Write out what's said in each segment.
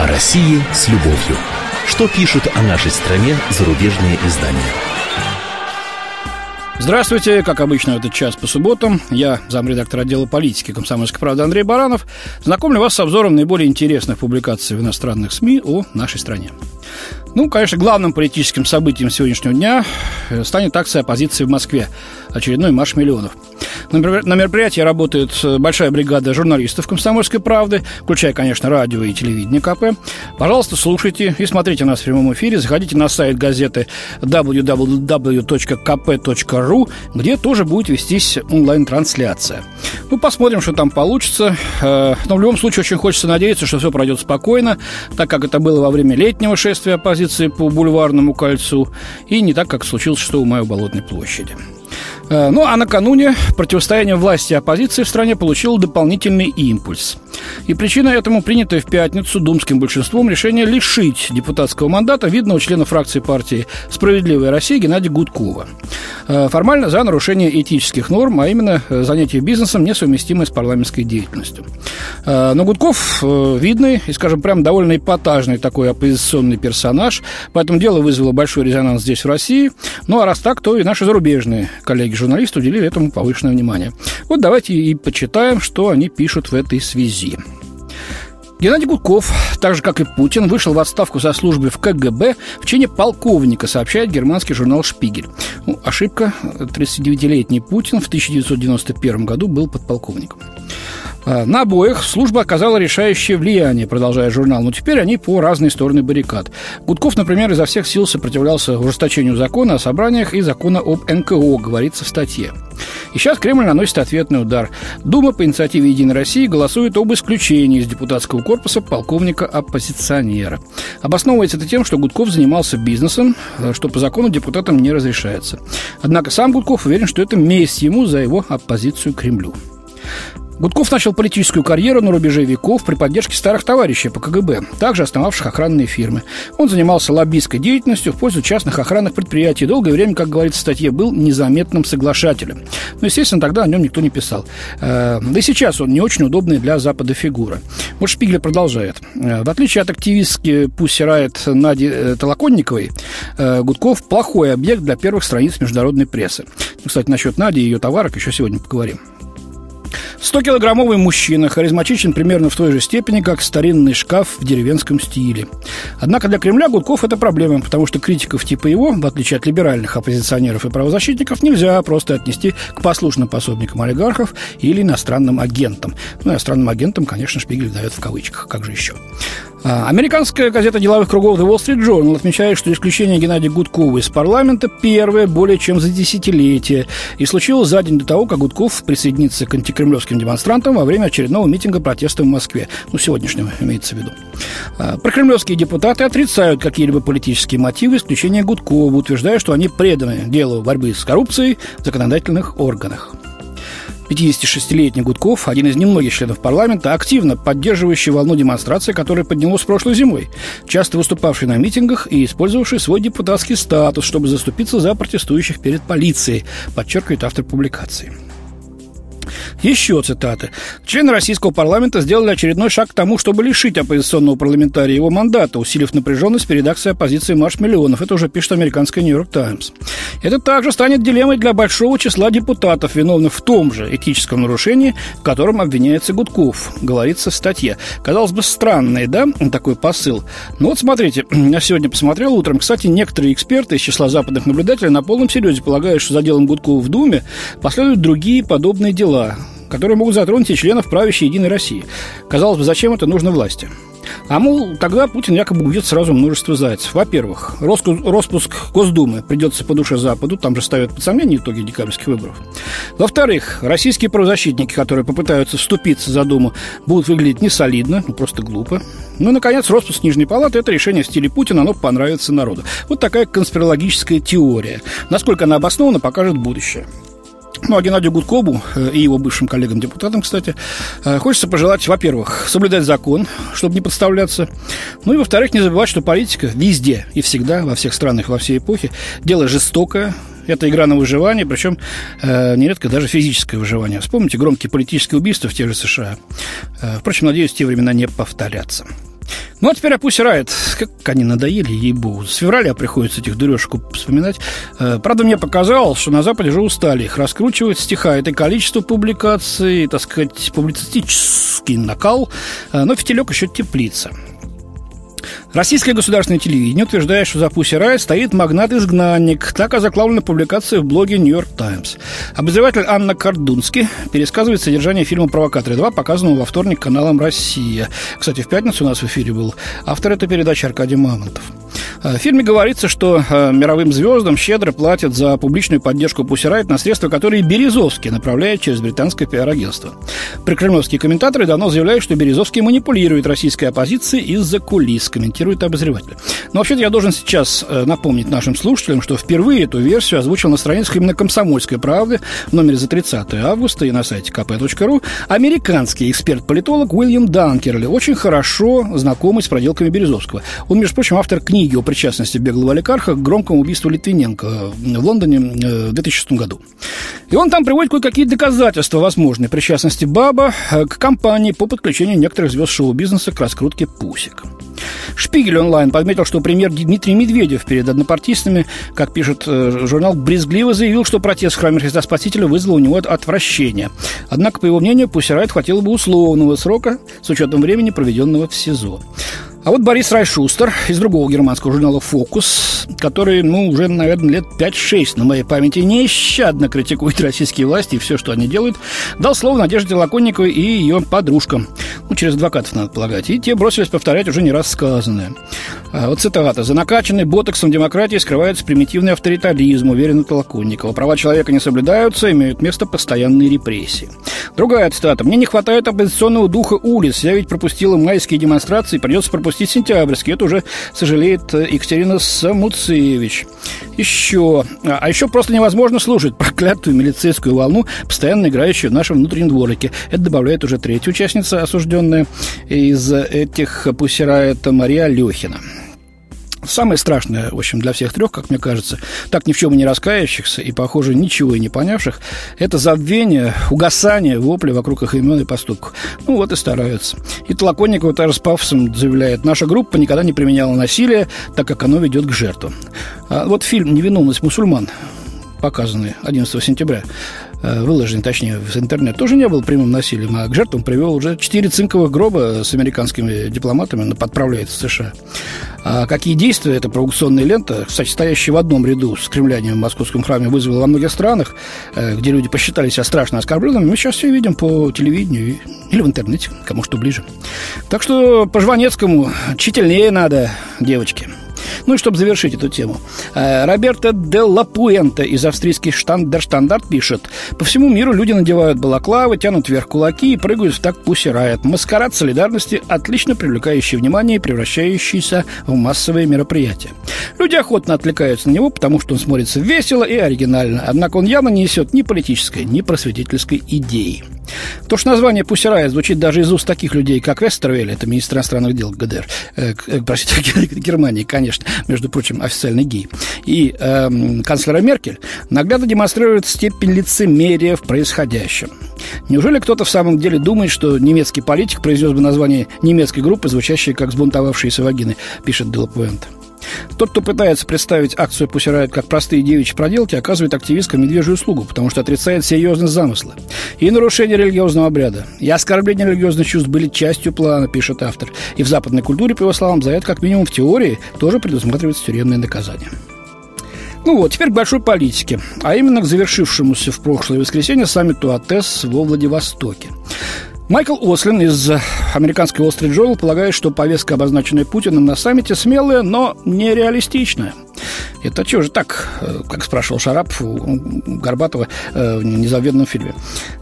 О России с любовью. Что пишут о нашей стране зарубежные издания? Здравствуйте, как обычно, этот час по субботам. Я замредактор отдела политики «Комсомольской правды» Андрей Баранов. Знакомлю вас с обзором наиболее интересных публикаций в иностранных СМИ о нашей стране. Ну, конечно, главным политическим событием сегодняшнего дня э, станет акция оппозиции в Москве. Очередной марш миллионов. На мероприятии работает э, большая бригада журналистов «Комсомольской правды», включая, конечно, радио и телевидение КП. Пожалуйста, слушайте и смотрите нас в прямом эфире. Заходите на сайт газеты www.kp.ru, где тоже будет вестись онлайн-трансляция. Ну, посмотрим, что там получится. Э, но в любом случае очень хочется надеяться, что все пройдет спокойно, так как это было во время летнего шествия оппозиции по Бульварному кольцу и не так, как случилось 6 мая у Болотной площади. Э, ну, а накануне противостояние власти и оппозиции в стране получило дополнительный импульс. И причина этому принятое в пятницу думским большинством решение лишить депутатского мандата видного члена фракции партии «Справедливая Россия» Геннадия Гудкова. Э, формально за нарушение этических норм, а именно э, занятие бизнесом, несовместимое с парламентской деятельностью. Но Гудков видный и, скажем, прям довольно эпатажный такой оппозиционный персонаж, поэтому дело вызвало большой резонанс здесь, в России. Ну, а раз так, то и наши зарубежные коллеги журналисты уделили этому повышенное внимание. Вот давайте и почитаем, что они пишут в этой связи. Геннадий Гудков, так же как и Путин, вышел в отставку со службы в КГБ в чине полковника, сообщает германский журнал «Шпигель». Ну, ошибка. 39-летний Путин в 1991 году был подполковником. А, на обоих служба оказала решающее влияние, продолжая журнал, но теперь они по разные стороны баррикад. Гудков, например, изо всех сил сопротивлялся ужесточению закона о собраниях и закона об НКО, говорится в статье. И сейчас Кремль наносит ответный удар. Дума по инициативе «Единой России» голосует об исключении из депутатского корпуса полковника-оппозиционера. Обосновывается это тем, что Гудков занимался бизнесом, э, что по закону депутатам не разрешается. Однако сам Гудков уверен, что это месть ему за его оппозицию Кремлю. Гудков начал политическую карьеру на рубеже веков при поддержке старых товарищей по КГБ, также основавших охранные фирмы. Он занимался лоббистской деятельностью в пользу частных охранных предприятий. Долгое время, как говорится в статье, был незаметным соглашателем. Но, естественно, тогда о нем никто не писал. Э, да и сейчас он не очень удобный для Запада фигура. Вот Шпигель продолжает. Э, в отличие от активистки Пусси Райт Нади э, Толоконниковой, Гудков плохой объект для первых страниц международной прессы. Ну, кстати, насчет Нади и ее товарок еще сегодня поговорим. 100-килограммовый мужчина, харизматичен примерно в той же степени, как старинный шкаф в деревенском стиле. Однако для Кремля Гудков это проблема, потому что критиков типа его, в отличие от либеральных оппозиционеров и правозащитников, нельзя просто отнести к послушным пособникам олигархов или иностранным агентам. Ну, иностранным агентам, конечно, Шпигель дает в кавычках, как же еще. А, американская газета деловых кругов The Wall Street Journal отмечает, что исключение Геннадия Гудкова из парламента первое более чем за десятилетие и случилось за день до того, как Гудков присоединится к антикремлевским демонстрантам во время очередного митинга протеста в Москве. Ну, сегодняшнего имеется в виду. А, прокремлевские депутаты отрицают какие-либо политические мотивы исключения Гудкова, утверждая, что они преданы делу борьбы с коррупцией в законодательных органах. 56-летний Гудков, один из немногих членов парламента, активно поддерживающий волну демонстраций, которая поднялась прошлой зимой, часто выступавший на митингах и использовавший свой депутатский статус, чтобы заступиться за протестующих перед полицией, подчеркивает автор публикации. Еще цитаты. Члены российского парламента сделали очередной шаг к тому, чтобы лишить оппозиционного парламентария его мандата, усилив напряженность перед акцией оппозиции «Марш миллионов». Это уже пишет американская «Нью-Йорк Таймс». Это также станет дилеммой для большого числа депутатов, виновных в том же этическом нарушении, в котором обвиняется Гудков, говорится в статье. Казалось бы, странный, да, такой посыл. Но вот смотрите, я сегодня посмотрел утром, кстати, некоторые эксперты из числа западных наблюдателей на полном серьезе полагают, что за делом Гудкова в Думе последуют другие подобные дела которые могут затронуть и членов правящей Единой России. Казалось бы, зачем это нужно власти? А мол, тогда Путин якобы убьет сразу множество зайцев. Во-первых, распуск Госдумы придется по душе Западу, там же ставят под сомнение итоги декабрьских выборов. Во-вторых, российские правозащитники, которые попытаются вступиться за Думу, будут выглядеть несолидно, ну, просто глупо. Ну и, наконец, распуск Нижней Палаты – это решение в стиле Путина, оно понравится народу. Вот такая конспирологическая теория. Насколько она обоснована, покажет будущее. Ну, а Геннадию Гудкову э, и его бывшим коллегам-депутатам, кстати, э, хочется пожелать, во-первых, соблюдать закон, чтобы не подставляться. Ну и, во-вторых, не забывать, что политика везде и всегда, во всех странах, во всей эпохе, дело жестокое, это игра на выживание, причем э, нередко даже физическое выживание. Вспомните громкие политические убийства в тех же США. Э, впрочем, надеюсь, те времена не повторятся. Ну, а теперь о Pussy Riot. Как они надоели, ей-богу. С февраля приходится этих дурежек вспоминать. Э, правда, мне показалось, что на Западе уже устали их раскручивать, стихает и количество публикаций, так сказать, публицистический накал, э, но фитилек еще теплится. Российское государственное телевидение утверждает, что за Пусси Рай стоит магнат-изгнанник. Так озаглавлена публикация в блоге «Нью-Йорк Таймс». Обозреватель Анна Кардунски пересказывает содержание фильма «Провокаторы 2», показанного во вторник каналом «Россия». Кстати, в пятницу у нас в эфире был автор этой передачи Аркадий Мамонтов. Э, в фильме говорится, что э, мировым звездам щедро платят за публичную поддержку Пусирайт на средства, которые Березовский направляет через британское пиар-агентство. Прикремлевские комментаторы давно заявляют, что Березовский манипулирует российской оппозицией из-за кулис, комментирует обозреватель. Но вообще-то я должен сейчас э, напомнить нашим слушателям, что впервые эту версию озвучил на страницах именно «Комсомольской правды» в номере за 30 августа и на сайте kp.ru американский эксперт-политолог Уильям Данкерли, очень хорошо знакомый с проделками Березовского. Он, между прочим, автор книги о причастности беглого олигарха к громкому убийству Литвиненко в Лондоне э, в 2006 году. И он там приводит кое-какие доказательства возможной причастности Баба э, к кампании по подключению некоторых звезд шоу-бизнеса к раскрутке Пусик. Шпигель онлайн подметил, что премьер Дмитрий Медведев перед однопартийцами, как пишет э, журнал, брезгливо заявил, что протест в храме Христа Спасителя вызвал у него отвращение. Однако, по его мнению, Пусирайт хватило бы условного срока с учетом времени, проведенного в СИЗО. А вот Борис Райшустер из другого германского журнала «Фокус», который, ну, уже, наверное, лет 5-6 на моей памяти нещадно критикует российские власти и все, что они делают, дал слово Надежде Лаконниковой и ее подружкам. Ну, через адвокатов, надо полагать. И те бросились повторять уже не раз сказанное. А, вот цитата. «За накачанной ботоксом демократии скрывается примитивный авторитаризм», уверена Толоконникова. «Права человека не соблюдаются, имеют место постоянные репрессии». Другая цитата. «Мне не хватает оппозиционного духа улиц. Я ведь пропустила майские демонстрации, придется пропустить пропустить сентябрьский. Это уже сожалеет э, Екатерина Самуцевич. Еще. А, а еще просто невозможно слушать проклятую милицейскую волну, постоянно играющую в нашем внутреннем дворике. Это добавляет уже третья участница, осужденная из этих пусера, это Мария Алехина. Самое страшное, в общем, для всех трех, как мне кажется, так ни в чем и не раскаявшихся и, похоже, ничего и не понявших, это забвение, угасание вопли вокруг их имен и поступков. Ну, вот и стараются. И Толоконникова тоже с пафосом заявляет, наша группа никогда не применяла насилие, так как оно ведет к жертвам. А вот фильм «Невиновность мусульман», показанный 11 сентября, выложенный, точнее, в интернет, тоже не был прямым насилием, а к жертвам привел уже четыре цинковых гроба с американскими дипломатами, подправляет в США. А какие действия эта провокационная лента, кстати, стоящая в одном ряду с кремлянием в московском храме, вызвала во многих странах, э, где люди посчитали себя страшно оскорбленными, мы сейчас все видим по телевидению или в интернете, кому что ближе. Так что по Жванецкому чительнее надо, девочки. Ну и чтобы завершить эту тему. Э, Роберто де Лапуэнте из австрийских Штандерштандарт пишет. По всему миру люди надевают балаклавы, тянут вверх кулаки и прыгают в так Пусси Райот. Маскарад солидарности, отлично привлекающий внимание и превращающийся в массовые мероприятия. Люди охотно отвлекаются на него, потому что он смотрится весело и оригинально. Однако он явно не несет ни политической, ни просветительской идеи. То, что название Пусирая звучит даже из уст таких людей, как Вестервель, это министр иностранных дел ГДР, э, э, простите, Германии, конечно, между прочим, официальный гей, и э, канцлера Меркель, наглядно демонстрирует степень лицемерия в происходящем. Неужели кто-то в самом деле думает, что немецкий политик произвез бы название немецкой группы, звучащее как «сбунтовавшиеся вагины», пишет Делапуэнт. Тот, кто пытается представить акцию Пусирает как простые девичьи проделки, оказывает активисткам медвежью услугу, потому что отрицает серьезность замысла и нарушение религиозного обряда. И оскорбление религиозных чувств были частью плана, пишет автор. И в западной культуре, по его словам, за это, как минимум в теории, тоже предусматривается тюремное наказание. Ну вот, теперь к большой политике, а именно к завершившемуся в прошлое воскресенье саммиту АТЭС во Владивостоке. Майкл Ослин из американской Wall Street полагает, что повестка, обозначенная Путиным на саммите, смелая, но нереалистичная. Это что же так, э, как спрашивал Шарапов у Горбатова э, в незавидном фильме.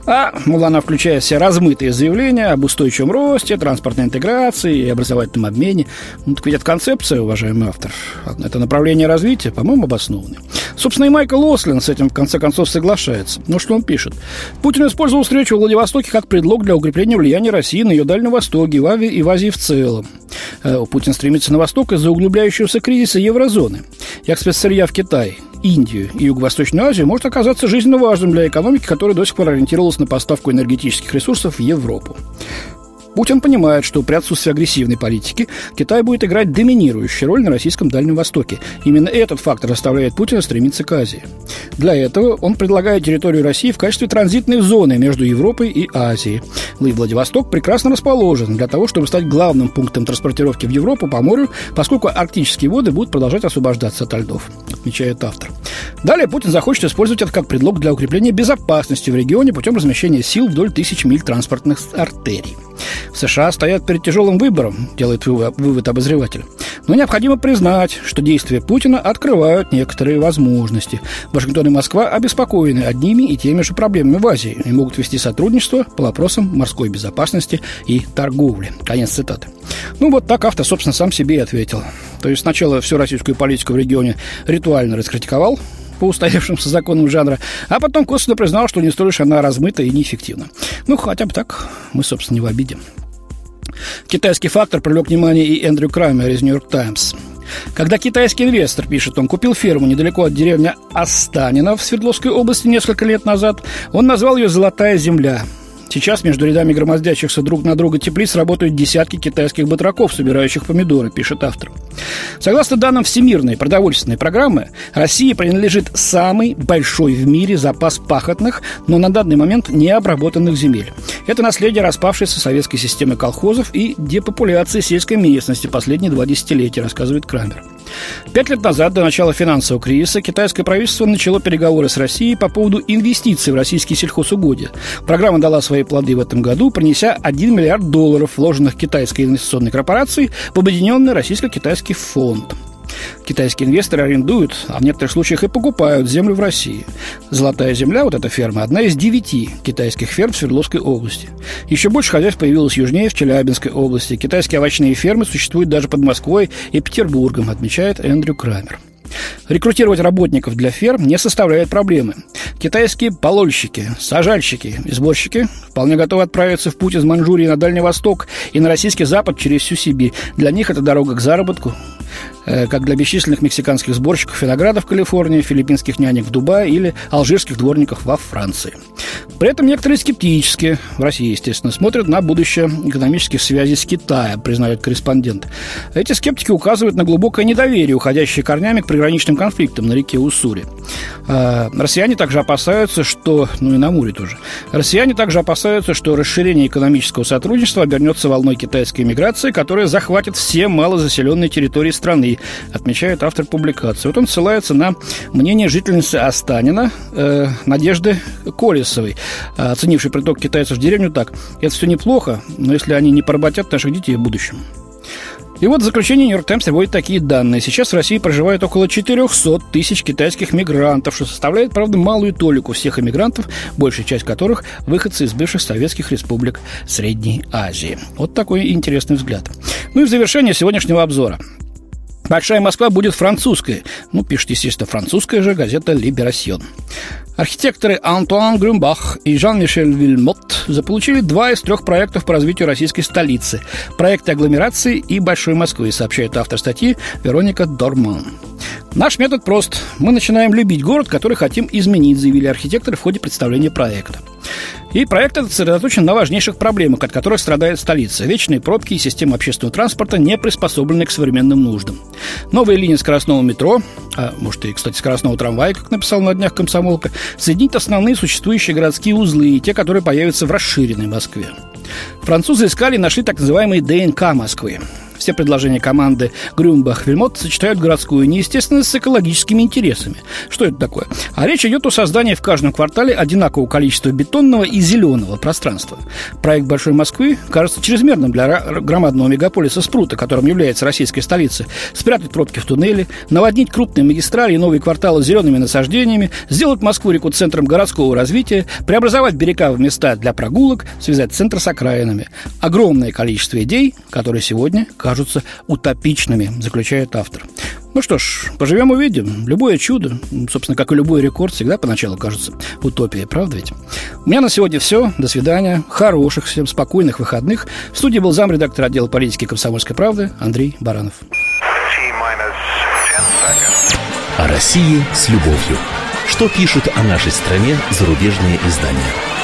А, мол, она включает в себя размытые заявления об устойчивом росте, транспортной интеграции и образовательном обмене. Ну, так ведь это концепция, уважаемый автор. Это направление развития, по-моему, обоснованное. Собственно, и Майкл Ослин с этим в конце концов соглашается. Но что он пишет? Путин использовал встречу в Владивостоке как предлог для укрепления влияния России на ее Дальнем Востоке и в Азии в целом. Э, Путин стремится на восток из-за углубляющегося кризиса еврозоны. Як спецсырья в Китай, Индию и Юго-Восточную Азию может оказаться жизненно важным для экономики, которая до сих пор ориентировалась на поставку энергетических ресурсов в Европу. Путин понимает, что при отсутствии агрессивной политики Китай будет играть доминирующую роль на российском Дальнем Востоке. Именно этот фактор заставляет Путина стремиться к Азии. Для этого он предлагает территорию России в качестве транзитной зоны между Европой и Азией. И Владивосток прекрасно расположен для того, чтобы стать главным пунктом транспортировки в Европу по морю, поскольку арктические воды будут продолжать освобождаться от льдов, отмечает автор. Далее Путин захочет использовать это как предлог для укрепления безопасности в регионе путем размещения сил вдоль тысяч миль транспортных артерий. В США стоят перед тяжелым выбором, делает вывод обозреватель. Но необходимо признать, что действия Путина открывают некоторые возможности. Вашингтон и Москва обеспокоены одними и теми же проблемами в Азии и могут вести сотрудничество по вопросам морской безопасности и торговли. Конец цитаты. Ну, вот так автор, собственно, сам себе и ответил. То есть сначала всю российскую политику в регионе ритуально раскритиковал, по устоявшимся законам жанра, а потом косвенно признал, что не столь уж она размыта и неэффективна. Ну, хотя бы так, мы, собственно, не в обиде. Китайский фактор привлек внимание и Эндрю Крамер из «Нью-Йорк Таймс». Когда китайский инвестор, пишет он, купил ферму недалеко от деревни Астанина в Свердловской области несколько лет назад, он назвал ее «Золотая земля». Сейчас между рядами громоздящихся друг на друга теплиц работают десятки китайских батраков, собирающих помидоры, пишет автор. Согласно данным Всемирной продовольственной программы, России принадлежит самый большой в мире запас пахотных, но на данный момент необработанных земель. Это наследие распавшейся советской системы колхозов и депопуляции сельской местности последние два десятилетия, рассказывает Крамер. Пять лет назад, до начала финансового кризиса, китайское правительство начало переговоры с Россией по поводу инвестиций в российские сельхозугодия. Программа дала свои плоды в этом году, принеся 1 миллиард долларов, вложенных китайской инвестиционной корпорацией в объединенный российско-китайский фонд. Китайские инвесторы арендуют, а в некоторых случаях и покупают землю в России. «Золотая земля», вот эта ферма, одна из девяти китайских ферм в Свердловской области. Еще больше хозяйств появилось южнее, в Челябинской области. Китайские овощные фермы существуют даже под Москвой и Петербургом, отмечает Эндрю Крамер. Рекрутировать работников для ферм не составляет проблемы. Китайские полольщики, сажальщики сборщики вполне готовы отправиться в путь из Манчжурии на Дальний Восток и на российский запад через всю Сибирь. Для них это дорога к заработку, как для бесчисленных мексиканских сборщиков винограда в Калифорнии, филиппинских нянек в Дубае или алжирских дворников во Франции. При этом некоторые скептически, в России, естественно, смотрят на будущее экономических связей с Китаем, признает корреспондент. Эти скептики указывают на глубокое недоверие, уходящее корнями к приграничным конфликтам на реке Уссури. Э, россияне также опасаются, что... Ну и на море тоже. Россияне также опасаются, что расширение экономического сотрудничества обернется волной китайской иммиграции, которая захватит все малозаселенные территории страны, отмечает автор публикации. Вот он ссылается на мнение жительницы Астанина э, Надежды Колесовой, оценившей приток китайцев в деревню так. Это все неплохо, но если они не поработят наших детей в будущем. И вот в заключение Нью-Йорк Таймс приводит такие данные. Сейчас в России проживает около 400 тысяч китайских мигрантов, что составляет, правда, малую толику всех иммигрантов, большая часть которых выходцы из бывших советских республик Средней Азии. Вот такой интересный взгляд. Ну и в завершение сегодняшнего обзора. Большая Москва будет французской. Ну, пишет, естественно, французская же газета «Либерасьон». Архитекторы Антуан Грюмбах и Жан-Мишель Вильмот заполучили два из трех проектов по развитию российской столицы. Проекты агломерации и Большой Москвы, сообщает автор статьи Вероника Дорман. Наш метод прост. Мы начинаем любить город, который хотим изменить, заявили архитекторы в ходе представления проекта. И проект этот сосредоточен на важнейших проблемах, от которых страдает столица. Вечные пробки и система общественного транспорта, не приспособленные к современным нуждам. Новые линии скоростного метро, а может и, кстати, скоростного трамвая, как написал на днях комсомолка, соединить основные существующие городские узлы и те, которые появятся в расширенной Москве. Французы искали и нашли так называемый ДНК Москвы. Все предложения команды Грюмбах-Вельмот сочетают городскую неестественность с экологическими интересами. Что это такое? А речь идет о создании в каждом квартале одинакового количества бетонного и зеленого пространства. Проект Большой Москвы кажется чрезмерным для громадного мегаполиса Спрута, которым является российская столица. Спрятать пробки в туннеле, наводнить крупные магистрали и новые кварталы зелеными насаждениями, сделать Москву-реку центром городского развития, преобразовать берега в места для прогулок, связать центр с окраинами. Огромное количество идей, которые сегодня кажутся утопичными, заключает автор. Ну что ж, поживем увидим. Любое чудо, собственно, как и любой рекорд, всегда поначалу кажется утопией, правда ведь? У меня на сегодня все. До свидания. Хороших всем спокойных выходных. В студии был замредактор отдела политики комсомольской правды Андрей Баранов. О России с любовью. Что пишут о нашей стране зарубежные издания?